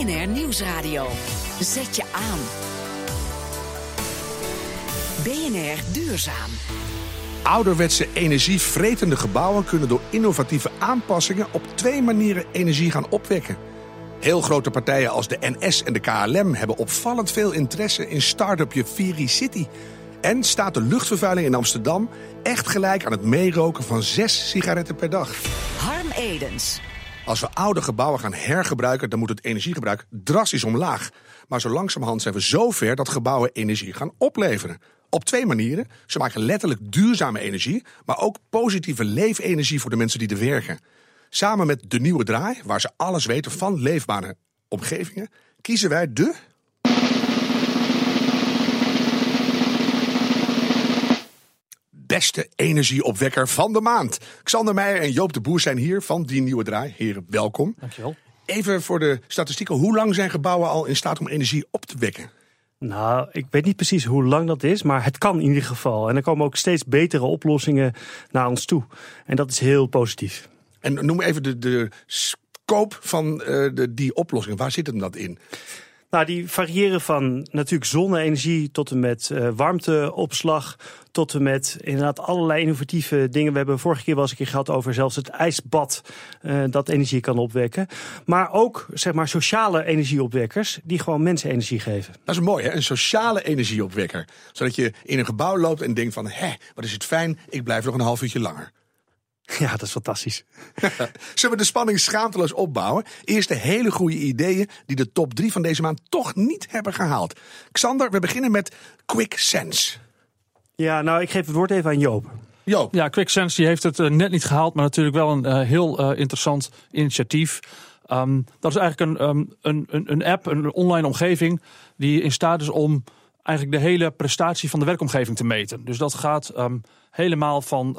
BNR Nieuwsradio. Zet je aan. BNR Duurzaam. Ouderwetse energievretende gebouwen kunnen door innovatieve aanpassingen op twee manieren energie gaan opwekken. Heel grote partijen als de NS en de KLM hebben opvallend veel interesse in start-upje Viri City. En staat de luchtvervuiling in Amsterdam echt gelijk aan het meeroken van zes sigaretten per dag. Harm Edens. Als we oude gebouwen gaan hergebruiken, dan moet het energiegebruik drastisch omlaag. Maar zo langzamerhand zijn we zover dat gebouwen energie gaan opleveren. Op twee manieren. Ze maken letterlijk duurzame energie, maar ook positieve leefenergie voor de mensen die er werken. Samen met de nieuwe draai, waar ze alles weten van leefbare omgevingen, kiezen wij de. Beste energieopwekker van de maand. Xander Meijer en Joop de Boer zijn hier van die nieuwe draai. Heren, welkom. Dankjewel. Even voor de statistieken. Hoe lang zijn gebouwen al in staat om energie op te wekken? Nou, ik weet niet precies hoe lang dat is, maar het kan in ieder geval. En er komen ook steeds betere oplossingen naar ons toe. En dat is heel positief. En noem even de, de scope van uh, de, die oplossing. Waar zit hem dat in? Nou, die variëren van natuurlijk zonne-energie tot en met uh, warmteopslag. Tot en met inderdaad allerlei innovatieve dingen. We hebben vorige keer wel eens een keer gehad over zelfs het ijsbad uh, dat energie kan opwekken. Maar ook zeg maar sociale energieopwekkers die gewoon mensen energie geven. Dat is mooi hè, een sociale energieopwekker. Zodat je in een gebouw loopt en denkt van hé, wat is het fijn, ik blijf nog een half uurtje langer. Ja, dat is fantastisch. Zullen we de spanning schaamteloos opbouwen? Eerst de hele goede ideeën die de top 3 van deze maand toch niet hebben gehaald. Xander, we beginnen met Quick Sense. Ja, nou, ik geef het woord even aan Joop. Joop. Ja, Quick Sense die heeft het uh, net niet gehaald, maar natuurlijk wel een uh, heel uh, interessant initiatief. Um, dat is eigenlijk een, um, een, een, een app, een online omgeving, die in staat is om eigenlijk de hele prestatie van de werkomgeving te meten. Dus dat gaat um, helemaal van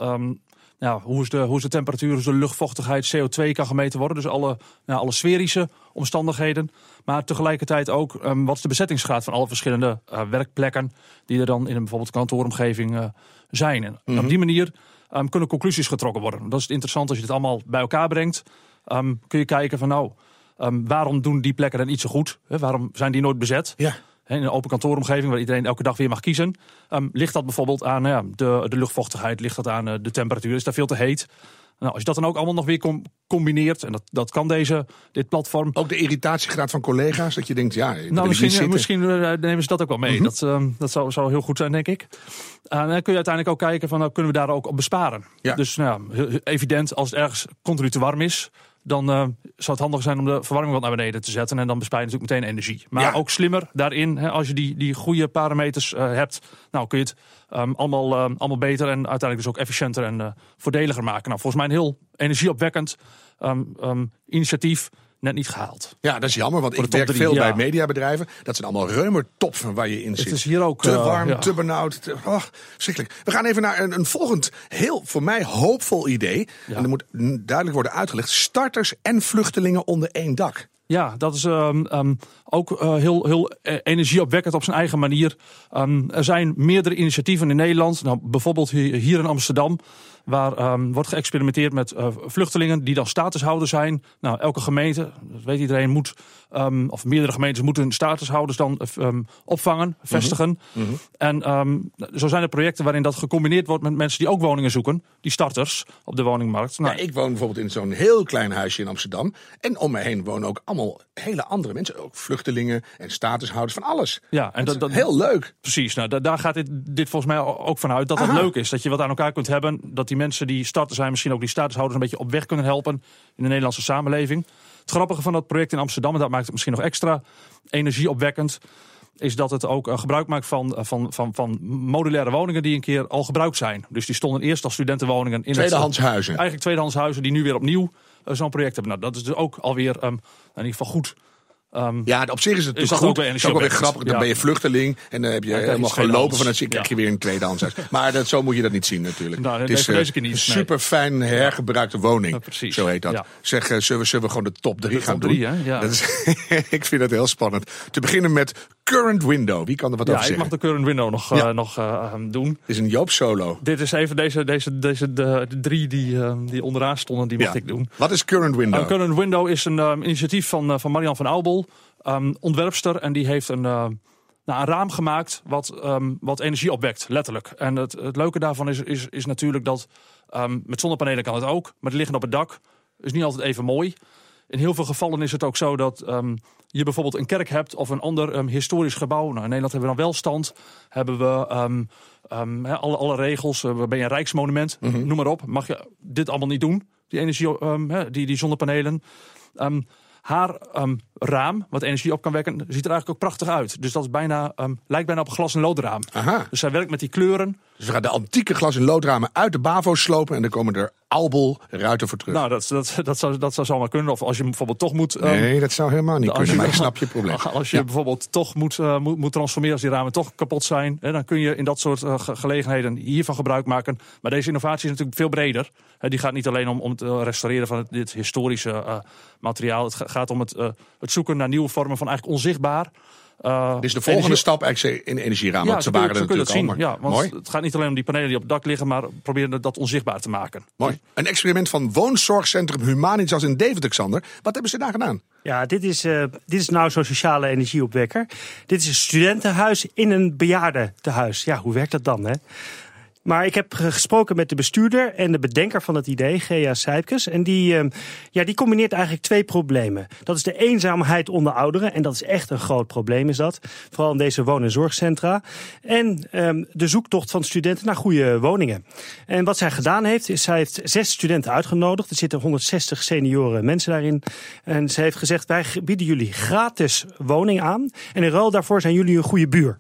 nou, hoe, is de, hoe is de temperatuur, hoe is de luchtvochtigheid, CO2 kan gemeten worden. Dus alle, nou, alle sferische omstandigheden. Maar tegelijkertijd ook um, wat is de bezettingsgraad van alle verschillende uh, werkplekken die er dan in een bijvoorbeeld kantooromgeving uh, zijn. En mm -hmm. op die manier um, kunnen conclusies getrokken worden. Dat is het interessant als je dit allemaal bij elkaar brengt. Um, kun je kijken van nou, waarom doen die plekken dan niet zo goed? Hè? Waarom zijn die nooit bezet? Ja in een open kantooromgeving waar iedereen elke dag weer mag kiezen. Um, ligt dat bijvoorbeeld aan nou ja, de, de luchtvochtigheid, ligt dat aan uh, de temperatuur, is daar veel te heet? Nou, als je dat dan ook allemaal nog weer com combineert, en dat, dat kan deze, dit platform. Ook de irritatiegraad van collega's, dat je denkt, ja, nou, misschien, misschien uh, nemen ze dat ook wel mee. Mm -hmm. Dat, uh, dat zou, zou heel goed zijn, denk ik. En dan kun je uiteindelijk ook kijken van, nou, kunnen we daar ook op besparen? Ja. Dus nou, evident, als het ergens continu te warm is, dan uh, zou het handig zijn om de verwarming wat naar beneden te zetten. En dan bespaar je natuurlijk meteen energie. Maar ja. ook slimmer daarin, hè, als je die, die goede parameters uh, hebt, nou kun je het um, allemaal, uh, allemaal beter en uiteindelijk dus ook efficiënter en voordeliger maken. Nou, volgens mij een heel energieopwekkend um, initiatief net niet gehaald. Ja, dat is jammer, want ik werk drie, veel ja. bij mediabedrijven. Dat zijn allemaal reumertopfen waar je in zit. Het is hier ook... Te warm, uh, ja. te benauwd. Te, oh, schrikkelijk. We gaan even naar een, een, volgend, heel voor mij hoopvol idee. Ja. En er moet duidelijk worden uitgelegd. Starters en vluchtelingen onder één dak. Ja, dat is um, um, ook uh, heel, heel energieopwekkend op zijn eigen manier. Um, er zijn meerdere initiatieven in Nederland. Nou, bijvoorbeeld hier in Amsterdam. Waar um, wordt geëxperimenteerd met uh, vluchtelingen die dan statushouder zijn. Nou, elke gemeente, dat weet iedereen, moet, um, of meerdere gemeentes moeten statushouders dan um, opvangen, vestigen. Mm -hmm. En zo zijn er projecten waarin dat gecombineerd wordt met mensen die ook woningen zoeken. Die starters op de woningmarkt. Nou, ja, ik woon bijvoorbeeld in zo'n heel klein huisje in Amsterdam. En om me heen wonen ook allemaal hele andere mensen. Ook vluchtelingen en statushouders van alles. Ja, en dat, dat, heel leuk. Precies, nou, daar gaat dit, dit volgens mij ook vanuit. Dat Aha. dat leuk is. Dat je wat aan elkaar kunt hebben. Dat die mensen die starten zijn, misschien ook die statushouders een beetje op weg kunnen helpen in de Nederlandse samenleving. Het grappige van dat project in Amsterdam, en dat maakt het misschien nog extra energieopwekkend, is dat het ook uh, gebruik maakt van, uh, van, van, van modulaire woningen die een keer al gebruikt zijn. Dus die stonden eerst als studentenwoningen in tweedehands het, huizen. Eigenlijk tweedehands huizen die nu weer opnieuw uh, zo'n project hebben. Nou, dat is dus ook alweer um, in ieder geval goed. Um, ja, op zich is het is goed. Ook het is ook wel weer grappig. Dan ja. ben je vluchteling en dan heb je Ja, helemaal gelopen van het krijg je weer een huis. Maar dat, zo moet je dat niet zien natuurlijk. Nou, het is eh, niet, een super fijn hergebruikte woning. Ja. Zo heet dat. Zeg, eh, zullen we, zullen we gewoon de top 3 De gaan top drie, doen? hè? Ja. Dat is, ik vind het heel spannend. Te beginnen met Current Window. Wie kan er wat Ja, over ik zeggen? mag de current window nog, eh, nog eh, um, doen. Het is een Joop solo. Dit is even deze, deze, deze de, de drie die, eh, die onderaan stonden, die mag ik doen. Wat is Current Window? Uh, current Window is een um, initiatief van, van Marian van Aubel. um, ontwerpster en die heeft een, nou, een raam gemaakt wat, um, wat energie opwekt, letterlijk. En het, het leuke daarvan is, is, is natuurlijk dat met zonnepanelen kan het ook, maar die liggen op het dak. Is niet altijd even mooi. In heel veel gevallen is het ook zo dat um, je bijvoorbeeld een kerk hebt of een ander um, historisch gebouw. Nou, in Nederland hebben we dan welstand, hebben we um, he, alle, alle regels. Uh, ben je een rijksmonument, mm -hmm. noem maar op. Mag je dit allemaal niet doen, die, energie, he, die, die zonnepanelen. haar raam, wat energie op kan wekken, ziet er eigenlijk ook prachtig uit. Dus dat is bijna, lijkt bijna op een glas- en loodraam. Aha. Dus zij werkt met die kleuren. Dus we gaan de antieke glas- en loodramen uit de BAVO slopen en dan komen er albel ruiten voor terug. Nou, dat, dat, dat, zou, dat zou zomaar kunnen. Of als je bijvoorbeeld toch moet... Um, nee, dat zou helemaal niet kunnen, je, maar ik snap je probleem. Als je ja. bijvoorbeeld toch moet, uh, moet, moet transformeren als die ramen toch kapot zijn... Hè, dan kun je in dat soort uh, gelegenheden hiervan gebruik maken. Maar deze innovatie is natuurlijk veel breder. Hè, die gaat niet alleen om, om het restaureren van het, dit historische uh, materiaal. Het gaat om het, het zoeken naar nieuwe vormen van eigenlijk onzichtbaar... Uh, Dit is de volgende energie... stap eigenlijk in energieramen. Ja, want ze kun, waren er natuurlijk zien. al. Ja, want Mooi. het gaat niet alleen om die panelen die op het dak liggen, maar proberen dat onzichtbaar te maken. Mooi. Een experiment van woonzorgcentrum Humanitas in Deventer, Xander. Wat hebben ze daar gedaan? Ja, dit is, uh, dit is nou zo'n sociale energieopwekker. Dit is een studentenhuis in een bejaardentehuis. Ja, hoe werkt dat dan, hè? Maar ik heb gesproken met de bestuurder en de bedenker van het idee, Gea Sijpkes. En die, uh, ja, die combineert eigenlijk twee problemen. Dat is de eenzaamheid onder ouderen. En dat is echt een groot probleem, is dat. Vooral in deze woon- en zorgcentra. En um, de zoektocht van studenten naar goede woningen. En wat zij gedaan heeft, is zij heeft zes studenten uitgenodigd. Er zitten 160 senioren mensen daarin. En ze heeft gezegd, wij bieden jullie gratis woning aan. En in ruil daarvoor zijn jullie een goede buur.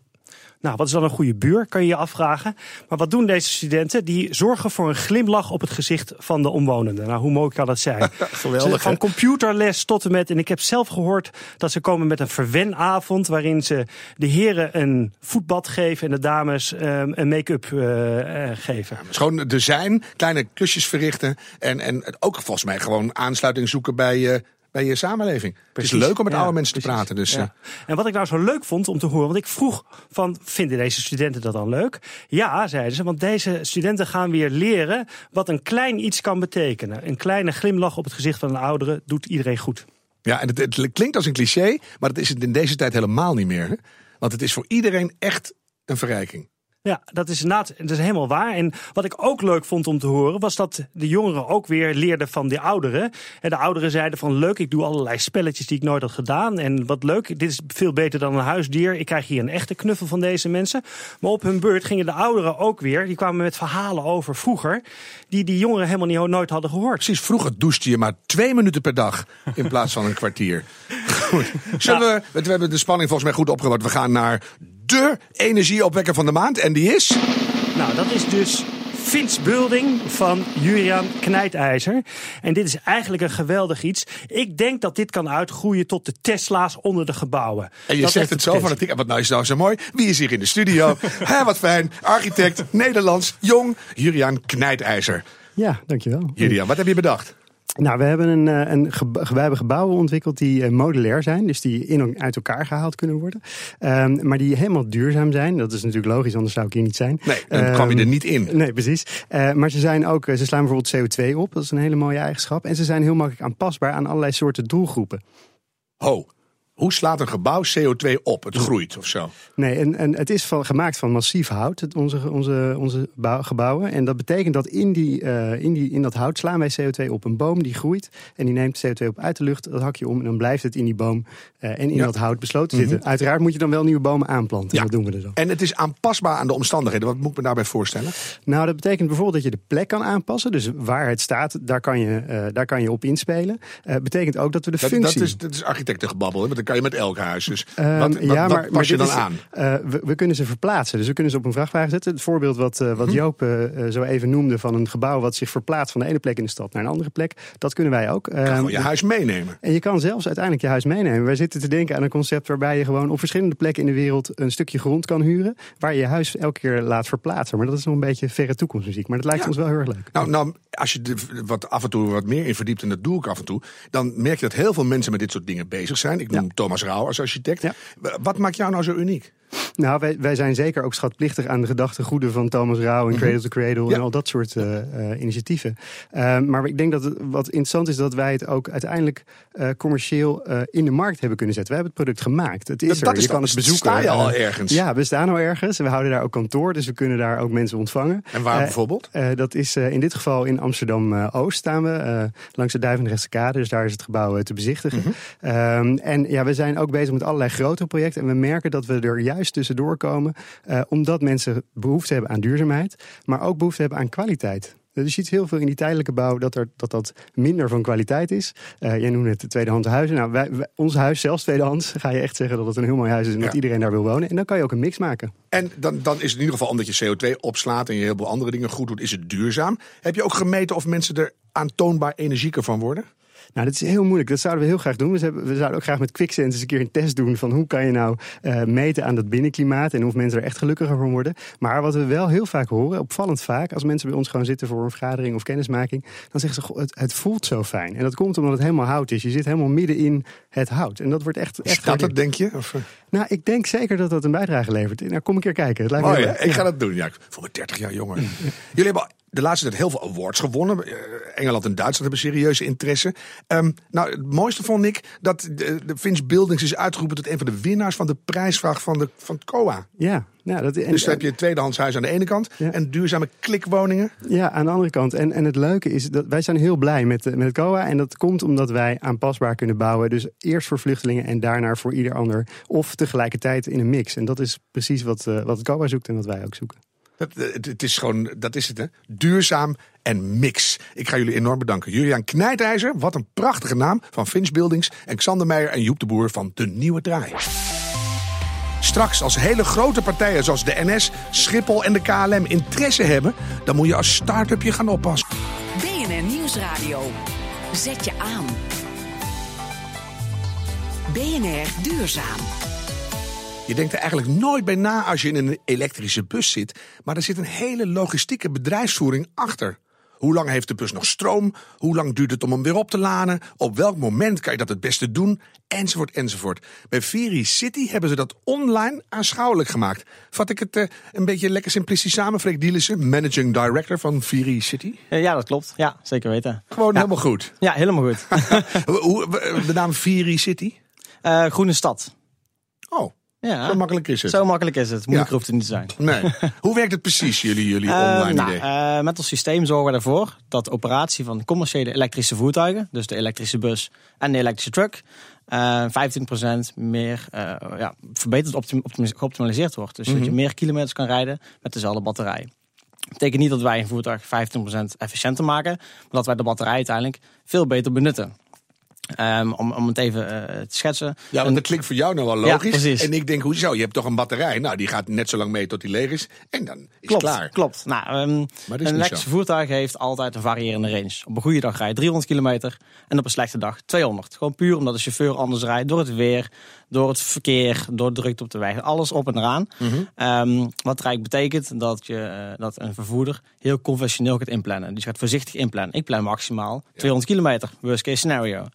Nou, wat is dan een goede buur, kan je je afvragen. Maar wat doen deze studenten? Die zorgen voor een glimlach op het gezicht van de omwonenden. Nou, hoe mooi kan dat zijn? Geweldig. Van computerles tot en met. En ik heb zelf gehoord dat ze komen met een verwenavond. waarin ze de heren een voetbad geven en de dames um, een make-up uh, uh, geven. Ja, gewoon design, kleine klusjes verrichten. En, en ook volgens mij gewoon aansluiting zoeken bij. Uh, bij je samenleving. Precies. Het is leuk om met ja, oude mensen precies. te praten. Dus, ja. En wat ik nou zo leuk vond om te horen, want ik vroeg van, vinden deze studenten dat dan leuk? Ja, zeiden ze, want deze studenten gaan weer leren wat een klein iets kan betekenen. Een kleine glimlach op het gezicht van een oudere doet iedereen goed. Ja, en het, het klinkt als een cliché, maar dat is het in deze tijd helemaal niet meer. Hè? Want het is voor iedereen echt een verrijking. Ja, dat is inderdaad dat is helemaal waar. En wat ik ook leuk vond om te horen, was dat de jongeren ook weer leerden van de ouderen. En de ouderen zeiden van leuk, ik doe allerlei spelletjes die ik nooit had gedaan. En wat leuk, dit is veel beter dan een huisdier. Ik krijg hier een echte knuffel van deze mensen. Maar op hun beurt gingen de ouderen ook weer, die kwamen met verhalen over vroeger, die die jongeren helemaal niet, nooit hadden gehoord. Precies, vroeger douchte je maar twee minuten per dag in plaats van een kwartier. Goed. Zullen ja. we, we hebben de spanning volgens mij goed opgebouwd. We gaan naar de energieopwekker van de maand. En die is? Nou, dat is dus Fins Building van Juriaan Knijtijzer. En dit is eigenlijk een geweldig iets. Ik denk dat dit kan uitgroeien tot de Tesla's onder de gebouwen. En je dat zegt het zo van het wat nou is nou zo mooi. Wie is hier in de studio? Hè, wat fijn. Architect, Nederlands, jong, Juriaan Knijtijzer. Ja, dankjewel. Juriaan, wat heb je bedacht? Nou, we hebben, een, een, we hebben gebouwen ontwikkeld die modulair zijn. Dus die in, uit elkaar gehaald kunnen worden. Um, maar die helemaal duurzaam zijn. Dat is natuurlijk logisch, anders zou ik hier niet zijn. Nee, dan um, kwam je er niet in. Nee, precies. Uh, maar ze, zijn ook, ze slaan bijvoorbeeld CO2 op. Dat is een hele mooie eigenschap. En ze zijn heel makkelijk aanpasbaar aan allerlei soorten doelgroepen. Ho, hoe slaat een gebouw CO2 op? Het groeit of zo? Nee, en, en het is van, gemaakt van massief hout, het, onze, onze, onze bouw, gebouwen. En dat betekent dat in, die, uh, in, die, in dat hout slaan wij CO2 op. Een boom die groeit en die neemt CO2 op uit de lucht. Dat hak je om en dan blijft het in die boom uh, en in ja. dat hout besloten zitten. Mm -hmm. Uiteraard moet je dan wel nieuwe bomen aanplanten. Ja. Dat doen we dus ook. En het is aanpasbaar aan de omstandigheden. Wat moet ik me daarbij voorstellen? Nou, dat betekent bijvoorbeeld dat je de plek kan aanpassen. Dus waar het staat, daar kan je, uh, daar kan je op inspelen. betekent ook dat we de dat, functie... Dat is, dat is architectengebabbel, dan kan je met elk huis. Dus um, wat, wat, ja, maar, pas je dan is, aan? Uh, we, we, kunnen ze verplaatsen. Dus we kunnen ze op een vrachtwagen zetten. Het voorbeeld wat, uh, wat Mhm. Joop uh, zo even noemde van een gebouw wat zich verplaatst van de ene plek in de stad naar een andere plek. Dat kunnen wij ook. Je kan je huis meenemen. En je kan zelfs uiteindelijk je huis meenemen. Wij zitten te denken aan een concept waarbij je gewoon op verschillende plekken in de wereld een stukje grond kan huren. Waar je je huis elke keer laat verplaatsen. Maar dat is nog een beetje verre toekomstmuziek. Maar dat lijkt Ja. ons wel heel erg leuk. Nou, nou, als je er wat af en toe wat meer in verdiept, en dat doe ik af en toe, dan merk je dat heel veel mensen met dit soort dingen bezig zijn. Ik noem Thomas Rauw als architect. Ja. Wat maakt jou nou zo uniek? Nou, wij, wij zijn zeker ook schatplichtig aan de gedachtegoeden van Thomas Rauw en Cradle to Cradle Ja. en al dat soort eh, eh, initiatieven. Eh, maar ik denk dat het, wat interessant is dat wij het ook uiteindelijk eh, commercieel in de markt hebben kunnen zetten. We hebben het product gemaakt. Het is Dat- er. dat is je kan het bezoeken. sta je al ergens? Ja, we staan al ergens. We houden daar ook kantoor, dus we kunnen daar ook mensen ontvangen. En waar bijvoorbeeld? dat is in dit geval in Amsterdam-Oost staan we, langs de Duivendrechtse kade. Dus daar is het gebouw te bezichtigen. Mhm. Ehm, en ja, we zijn ook bezig met allerlei grotere projecten. En we merken dat we er juist tussendoor komen, eh, omdat mensen behoefte hebben aan duurzaamheid, maar ook behoefte hebben aan kwaliteit. Dus je ziet heel veel in die tijdelijke bouw dat er, dat, dat minder van kwaliteit is. Eh, jij noemde het de tweedehands huizen. Nou, wij, wij- ons huis zelfs tweedehands, ga je echt zeggen dat het een heel mooi huis is en dat iedereen daar wil wonen. En dan kan je ook een mix maken. En dan, dan is het in ieder geval omdat je CO2 opslaat en je heel veel andere dingen goed doet, is het duurzaam. Heb je ook gemeten of mensen er aantoonbaar energieker van worden? Nou, dat is heel moeilijk. Dat zouden we heel graag doen. We, hebben, we zouden ook graag met Quicksand eens een keer een test doen van hoe kan je nou eh, meten aan dat binnenklimaat en of mensen er echt gelukkiger van worden. Maar wat we wel heel vaak horen, opvallend vaak, als mensen bij ons gewoon zitten voor een vergadering of kennismaking, dan zeggen ze: "Goh, het, het voelt zo fijn. En dat komt omdat het helemaal hout is. Je zit helemaal midden in het hout. En dat wordt echt. echt Staat dat, denk je? Of, eh? Nou, ik denk zeker dat dat een bijdrage levert. Nou, kom een keer kijken. Het lijkt me Oh ja, ik ga dat doen. Ja, ik voel me 30 jaar jonger. Jullie hebben de laatste tijd heel veel awards gewonnen. Eh, Engeland en Duitsland hebben serieuze interesse. Ehm, nou, het mooiste vond ik dat de, de Finch Buildings is uitgeroepen tot een van de winnaars van de prijsvraag van, de, van het COA. Ja, dat, en, Dus dan heb je een tweedehands huis aan de ene kant Ja. en duurzame klikwoningen. Ja, aan de andere kant. En, en het leuke is dat wij zijn heel blij met, eh, met het COA. En dat komt omdat wij aanpasbaar kunnen bouwen. Dus eerst voor vluchtelingen en daarna voor ieder ander. Of tegelijkertijd in een mix. En dat is precies wat, eh, wat het COA zoekt en wat wij ook zoeken. Eh, het, het is gewoon, dat is het hè. Duurzaam en mix. Ik ga jullie enorm bedanken. Julian Knijtijzer, wat een prachtige naam van Finch Buildings. En Xander Meijer en Joep de Boer van De Nieuwe Draai. Straks als hele grote partijen zoals de NS, Schiphol en de KLM interesse hebben... dan moet je als start-up je gaan oppassen. BNR Nieuwsradio. Zet je aan. BNR Duurzaam. Je denkt er eigenlijk nooit bij na als je in een elektrische bus zit. Maar er zit een hele logistieke bedrijfsvoering achter. Hoe lang heeft de bus nog stroom? Hoe lang duurt het om hem weer op te laden? Op welk moment kan je dat het beste doen? Enzovoort, enzovoort. Bij Viri City hebben ze dat online aanschouwelijk gemaakt. Vat ik het eh, een beetje lekker simplistisch samen? Freek Dielissen, managing director van Viri City. Eh, Ja, dat klopt. Ja, zeker weten. Gewoon Ja. helemaal goed. Ja, helemaal goed. Hoe- de naam Viri City? Eh, groene stad. Oh, Ja, zo makkelijk is het. zo makkelijk is het. Moeilijk Ja. hoeft het niet te zijn. Nee. Hoe werkt het precies, jullie, jullie Eh, online nou, idee? eh, met ons systeem zorgen we ervoor dat de operatie van commerciële elektrische voertuigen, dus de elektrische bus en de elektrische truck, eh 25% meer eh, ja, verbeterd optim- optim- geoptimaliseerd wordt. Dus dat je meer kilometers kan rijden met dezelfde batterij. Dat betekent niet dat wij een voertuig 25% efficiënter maken, maar dat wij de batterij uiteindelijk veel beter benutten. Ehm, om, om het even eh, te schetsen. Ja, want dat klinkt voor jou nou wel logisch. precies. en ik denk, hoezo? Je hebt toch een batterij? Nou, die gaat net zo lang mee tot die leeg is. En dan is Klopt, het klaar. klopt. Nou, ehm, een zo. voertuig heeft altijd een variërende range. Op een goede dag rij je 300 kilometer en op een slechte dag 200. Gewoon puur omdat de chauffeur anders rijdt door het weer, door het verkeer, door drukte op de weg. Alles op en eraan. Mhm. Ehm, wat eigenlijk betekent dat, je, eh, dat een vervoerder heel conventioneel gaat inplannen. Dus gaat voorzichtig inplannen. Ik plan maximaal 200 kilometer, worst case scenario.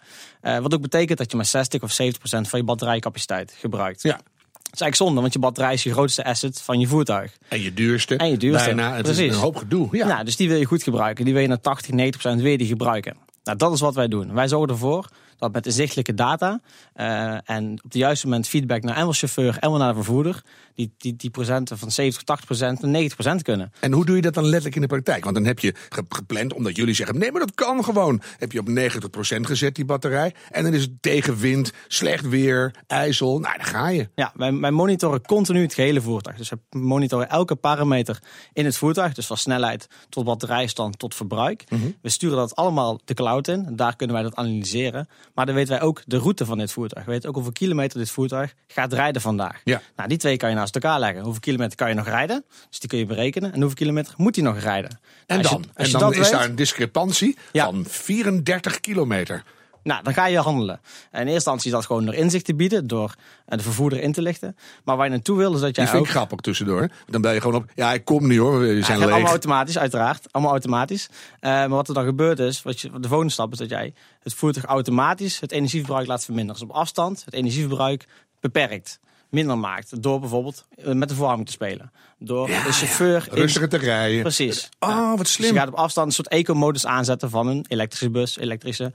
Eh, wat ook betekent dat je maar 60 of 70 procent van je batterijcapaciteit gebruikt. Ja. Dat is eigenlijk zonde, want je batterij is je grootste asset van je voertuig. En je duurste. En je duurste, Bijna. Het precies. is een hoop gedoe. Ja. Nou, dus die wil je goed gebruiken. Die wil je naar 80, 90 procent je die gebruiken. Nou, dat is wat wij doen. Wij zorgen ervoor dat met inzichtelijke data eh, en op het juiste moment feedback naar en chauffeur en naar de vervoerder, die, die, die procenten van 70, 80 procent naar 90 procent kunnen. En hoe doe je dat dan letterlijk in de praktijk? Want dan heb je ge- gepland, omdat jullie zeggen, nee, maar dat kan gewoon. Heb je op 90% gezet, die batterij. En dan is het tegenwind, slecht weer, ijzel. Nou, daar ga je. Ja, wij, wij monitoren continu het gehele voertuig. Dus we monitoren elke parameter in het voertuig. Dus van snelheid tot batterijstand tot verbruik. We sturen dat allemaal de cloud in. Daar kunnen wij dat analyseren. Maar dan weten wij ook de route van dit voertuig. We weten ook hoeveel kilometer dit voertuig gaat rijden vandaag. Ja. Nou, die twee kan je naast elkaar leggen. Hoeveel kilometer kan je nog rijden? Dus die kun je berekenen. En hoeveel kilometer moet hij nog rijden? Nou, En je- dan? en dan is weet- daar een discrepantie Ja. van 34 kilometer. Nou, dan ga je handelen. En in eerste instantie is dat gewoon door inzicht te bieden, door eh, de vervoerder in te lichten. Maar waar je naartoe wil, is dat Die jij vind ook... ik grappig tussendoor. Dan ben je gewoon op, ja, ik kom nu hoor, we Ja, zijn gaat allemaal automatisch, uiteraard. Allemaal automatisch. Eh, maar wat er dan gebeurt is, wat je, de volgende stap is dat jij het voertuig automatisch het energieverbruik laat verminderen. Dus op afstand het energieverbruik beperkt. minder maakt. Door bijvoorbeeld eh, met de verwarming te spelen. Door de chauffeur... in- Rustiger te rijden. Precies. Oh, wat Dus slim. je gaat op afstand een soort eco-modus aanzetten van een elektrische bus, elektrische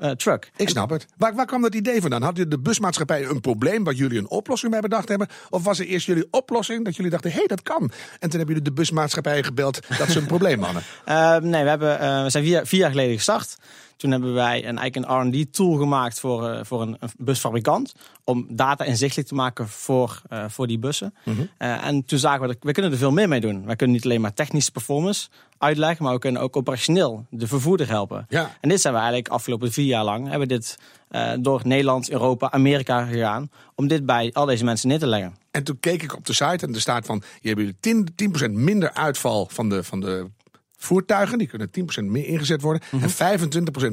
eh, truck. Ik snap het. Waar, waar kwam dat idee vandaan? Had de busmaatschappij een probleem wat jullie een oplossing bij bedacht hebben? Of was er eerst jullie oplossing dat jullie dachten, hé, hey, dat kan? En toen hebben jullie de busmaatschappij gebeld dat ze een probleem hadden. Eh, nee, we, hebben, eh, we zijn vier, vier jaar geleden gestart. Toen hebben wij een, eigenlijk een R&D-tool gemaakt voor, eh, voor een, een busfabrikant. Om data inzichtelijk te maken voor, eh, voor die bussen. Eh, en toen zagen we dat we kunnen er veel meer mee doen. Wij kunnen niet alleen maar technische performance uitleggen. Maar we kunnen ook operationeel de vervoerder helpen. Ja. En dit zijn we eigenlijk afgelopen vier jaar lang. Hebben dit door Nederland, Europa, Amerika gegaan. Om dit bij al deze mensen neer te leggen. En toen keek ik op de site en er staat van, je hebt jullie 10, 10% minder uitval van de, van de voertuigen. Die kunnen 10% meer ingezet worden. En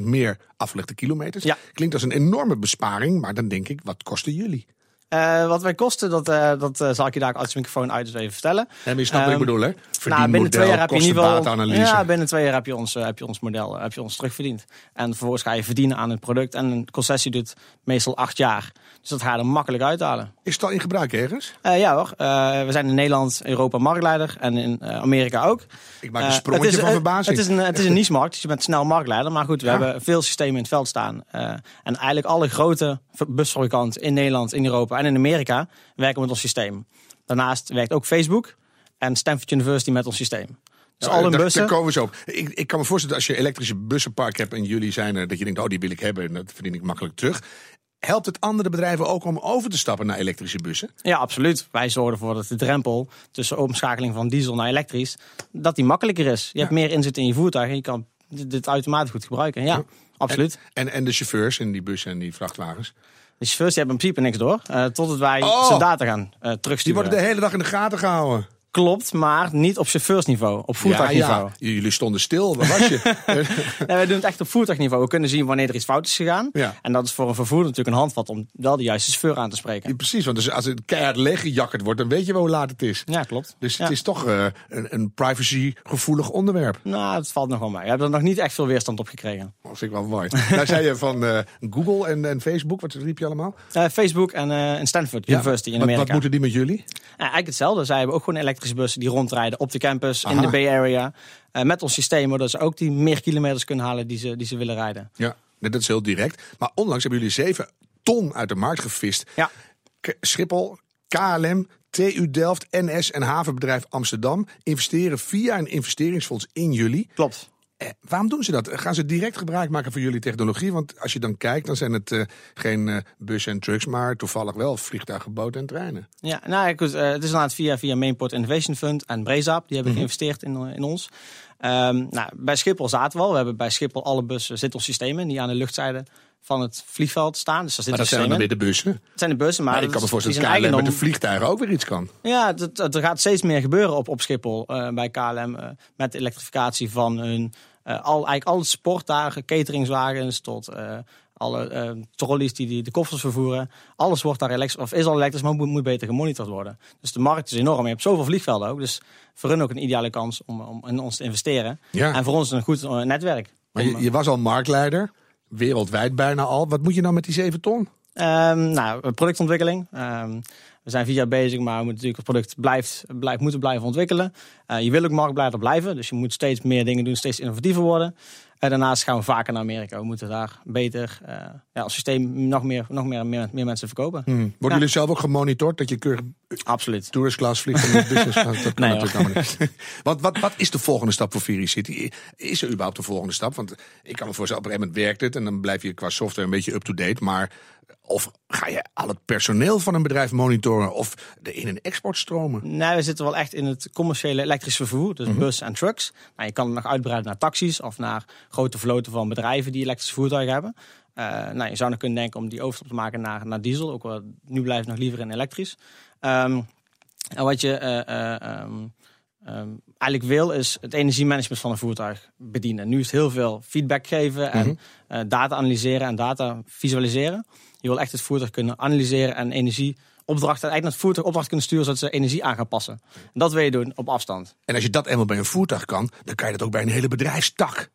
25% meer afgelegde kilometers. Ja. Klinkt als een enorme besparing, maar dan denk ik, wat kosten jullie? Eh, wat wij kosten, dat, eh, dat eh, zal ik je daar de microfoon uit eens even vertellen. En je snapt wat ik Ehm, bedoel, hè? Nou, binnen twee jaar heb je in ieder geval. analyse. Ja, binnen twee jaar heb je ons, heb je ons model, heb je ons terugverdiend. En vervolgens ga je verdienen aan het product. En een concessie duurt meestal acht jaar. Dus dat ga je er makkelijk uithalen. Is het al in gebruik ergens? Ja hoor, we zijn in Nederland, Europa marktleider en in Amerika ook. Ik maak een sprongetje is, van verbazing. Het is een, het is een niche markt, dus je bent snel marktleider. Maar goed, we Ja. hebben veel systemen in het veld staan. En eigenlijk alle grote busfabrikanten in Nederland, in Europa en in Amerika werken met ons systeem. Daarnaast werkt ook Facebook en Stanford University met ons systeem. Dus Ja, al hun daar, bussen. daar komen zo op. Ik, ik kan me voorstellen als je elektrische bussenpark hebt en jullie zijn er, dat je denkt, oh die wil ik hebben en dat verdien ik makkelijk terug. Helpt het andere bedrijven ook om over te stappen naar elektrische bussen? Ja, absoluut. Wij zorgen ervoor dat de drempel tussen omschakeling van diesel naar elektrisch, dat die makkelijker is. Je hebt meer inzet in je voertuig en je kan dit dit automatisch goed gebruiken. Ja, absoluut. En, en de chauffeurs in die bussen en die vrachtwagens. De chauffeurs die hebben in principe niks door, eh, totdat wij Oh! zijn data gaan eh Die terugsturen. worden de hele dag in de gaten gehouden. Klopt, maar niet op chauffeursniveau, op voertuigniveau. ja. Jullie stonden stil. Waar was je? Nee, wij doen het echt op voertuigniveau. We kunnen zien wanneer er iets fout is gegaan. Ja. En dat is voor een vervoerder natuurlijk een handvat om wel de juiste chauffeur aan te spreken. Precies, want dus als het keihard leeggejakkerd wordt, dan weet je wel hoe laat het is. Ja, klopt. Dus het is toch eh, een, een privacy-gevoelig onderwerp. Nou, het valt nog wel mee. We hebben er nog niet echt veel weerstand op gekregen. Dat vind ik wel mooi. nou zei je van eh, Google en, en Facebook, wat riep je allemaal? Eh, Facebook en, en Stanford University in wat, Amerika. wat moeten die met jullie? Eigenlijk hetzelfde. Zij hebben ook gewoon elektrische bussen die rondrijden op de campus in de Bay Area. Eh, met ons systeem, waardoor ze ook die meer kilometers kunnen halen die ze, die ze willen rijden. Ja, dat is heel direct. Maar onlangs hebben jullie 7 ton uit de markt gevist. Ja. K- Schiphol, KLM, TU Delft, NS en havenbedrijf Amsterdam investeren via een investeringsfonds in jullie. Klopt. Eh, waarom doen ze dat? Gaan ze direct gebruik maken van jullie technologie? Want als je dan kijkt, dan zijn het eh, geen eh, bussen en trucks, maar toevallig wel vliegtuigen, boten en treinen. Ja, nou goed, eh, het is inderdaad via, via Mainport Innovation Fund en Brezap. Die Mhm. hebben geïnvesteerd in, in ons. Ehm, nou, bij Schiphol zaten we al. We hebben bij Schiphol alle bussen, zitten ons systemen die aan de luchtzijde van het vliegveld staan. Dus daar Maar dat zijn dan weer de bussen. Het zijn de bussen, maar, Maar ik kan me voorstellen dat KLM met de vliegtuigen ook weer iets kan. Ja, er gaat steeds meer gebeuren op, op Schiphol eh, bij KLM. eh, met de elektrificatie van hun. eh, al, eigenlijk alle sportdagen, cateringswagens tot alle eh, trolleys die, die de koffers vervoeren. Alles wordt daar elektrisch, of is al elektrisch, maar moet, moet beter gemonitord worden. Dus de markt is enorm. Je hebt zoveel vliegvelden ook. Dus voor hun ook een ideale kans om, om in ons te investeren. Ja. En voor ons een goed eh, netwerk. Maar je, je was al marktleider, wereldwijd bijna al. Wat moet je nou met die 7 ton? Ehm, nou, productontwikkeling. Ehm, we zijn vier jaar bezig, maar we moeten natuurlijk het product blijft, blijft, moeten blijven ontwikkelen. Eh, je wil ook marktleider blijven, dus je moet steeds meer dingen doen, steeds innovatiever worden. En daarnaast gaan we vaker naar Amerika. We moeten daar beter eh, ja, als systeem nog meer, nog meer, meer, meer mensen verkopen. Worden jullie zelf ook gemonitord dat je keurig Absoluut. tourist class vliegt en niet business class? Dat kan Nee, natuurlijk niet. wat, wat, wat is de volgende stap voor Viri City? Is er überhaupt de volgende stap? Want ik kan me voorstellen, op een gegeven moment werkt het en dan blijf je qua software een beetje up-to-date. Maar of ga je al het personeel van een bedrijf monitoren of de in- en exportstromen? Nee, we zitten wel echt in het commerciële elektrisch vervoer, dus bus en trucks. Nou, je kan het nog uitbreiden naar taxis of naar grote vloten van bedrijven die elektrische voertuigen hebben. Eh, nou, je zou nog kunnen denken om die overstap te maken naar, naar diesel. Ook wel, nu blijft nog liever in elektrisch. Ehm, en wat je eh, eh, ehm, ehm, eigenlijk wil, is het energiemanagement van een voertuig bedienen. Nu is het heel veel feedback geven en eh, data analyseren en data visualiseren. Je wil echt het voertuig kunnen analyseren en energie opdrachten, eigenlijk naar het voertuig opdracht kunnen sturen zodat ze energie aan gaan passen. En dat wil je doen op afstand. En als je dat eenmaal bij een voertuig kan, dan kan je dat ook bij een hele bedrijfstak.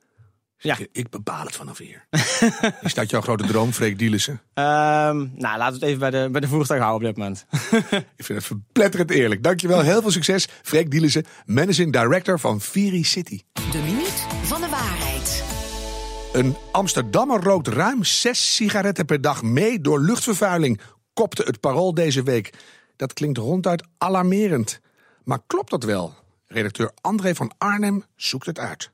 Ja. Ik, ik bepaal het vanaf hier. Is dat jouw grote droom, Freek Dielissen? Ehm, nou, laten we het even bij de, bij de voertuig houden op dit moment. Ik vind het verpletterend eerlijk. Dankjewel, heel veel succes. Freek Dielissen, Managing Director van Viri City. De minuut van de waarheid. Een Amsterdammer rookt ruim zes sigaretten per dag mee door luchtvervuiling, kopte het parool deze week. Dat klinkt ronduit alarmerend. Maar klopt dat wel? Redacteur André van Arnhem zoekt het uit.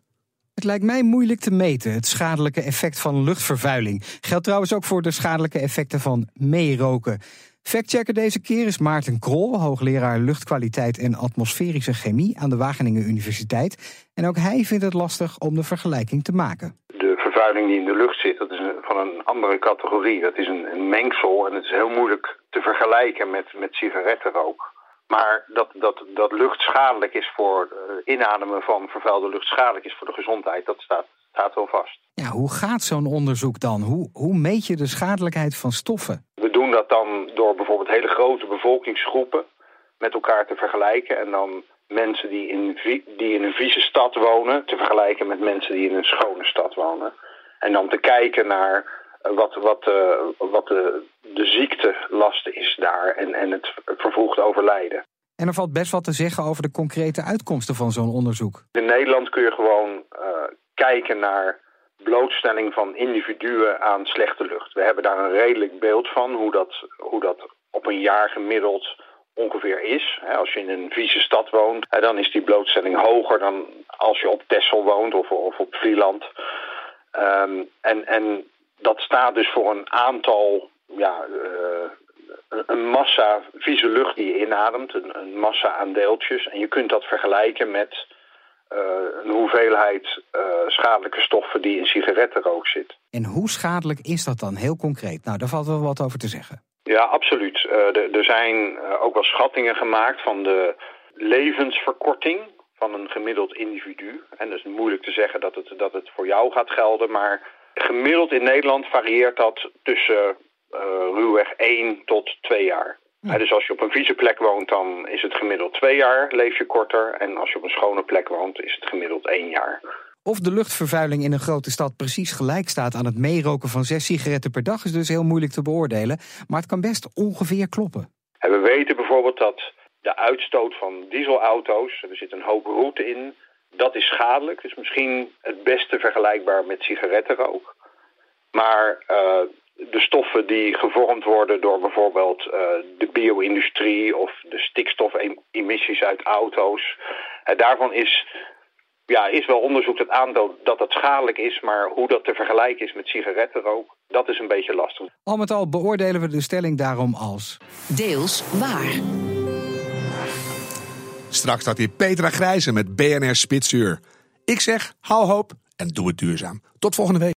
Het lijkt mij moeilijk te meten, het schadelijke effect van luchtvervuiling. Geldt trouwens ook voor de schadelijke effecten van meeroken. Factchecker deze keer is Maarten Krol, hoogleraar luchtkwaliteit en atmosferische chemie aan de Wageningen Universiteit. En ook hij vindt het lastig om de vergelijking te maken. De vervuiling die in de lucht zit, dat is van een andere categorie. Dat is een mengsel en het is heel moeilijk te vergelijken met, met sigarettenrook. Maar dat, dat, dat lucht schadelijk is voor eh, inademen van vervuilde lucht schadelijk is voor de gezondheid, dat staat, staat wel vast. Ja, hoe gaat zo'n onderzoek dan? Hoe, hoe meet je de schadelijkheid van stoffen? We doen dat dan door bijvoorbeeld hele grote bevolkingsgroepen met elkaar te vergelijken. En dan mensen die in, die in een vieze stad wonen te vergelijken met mensen die in een schone stad wonen. En dan te kijken naar wat, wat, eh, wat de, de ziektelast is daar en, en het vervroegd overlijden. En er valt best wat te zeggen over de concrete uitkomsten van zo'n onderzoek. In Nederland kun je gewoon eh, kijken naar blootstelling van individuen aan slechte lucht. We hebben daar een redelijk beeld van hoe dat, hoe dat op een jaar gemiddeld ongeveer is. Als je in een vieze stad woont, dan is die blootstelling hoger dan als je op Texel woont of, of op Vlieland. Ehm, en, en dat staat dus voor een aantal, ja, eh, een- massa vieze lucht die je inademt, een, een massa aan deeltjes. En je kunt dat vergelijken met eh, een hoeveelheid eh, schadelijke stoffen die in sigarettenrook zit. En hoe schadelijk is dat dan, heel concreet? Nou, daar valt wel wat over te zeggen. Ja, absoluut. Er- zijn ook wel schattingen gemaakt van de levensverkorting van een gemiddeld individu. En dat is moeilijk te zeggen dat het, dat het voor jou gaat gelden, maar gemiddeld in Nederland varieert dat tussen eh, ruwweg 1 tot 2 jaar. Hè, dus als je op een vieze plek woont, dan is het gemiddeld 2 jaar, leef je korter. En als je op een schone plek woont, is het gemiddeld 1 jaar. Of de luchtvervuiling in een grote stad precies gelijk staat aan het meeroken van zes sigaretten per dag is dus heel moeilijk te beoordelen. Maar het kan best ongeveer kloppen. En we weten bijvoorbeeld dat de uitstoot van dieselauto's, er zit een hoop route in, dat is schadelijk. Dus misschien het beste vergelijkbaar met sigarettenrook. Maar eh, de stoffen die gevormd worden door bijvoorbeeld eh, de bio-industrie of de stikstofemissies uit auto's, eh, daarvan is, ja, is wel onderzoek dat aantoont dat dat schadelijk is, maar hoe dat te vergelijken is met sigarettenrook, dat is een beetje lastig. Al met al beoordelen we de stelling daarom als. Deels waar. Straks staat hier Petra Grijze met BNR Spitsuur. Ik zeg, hou hoop en doe het duurzaam. Tot volgende week.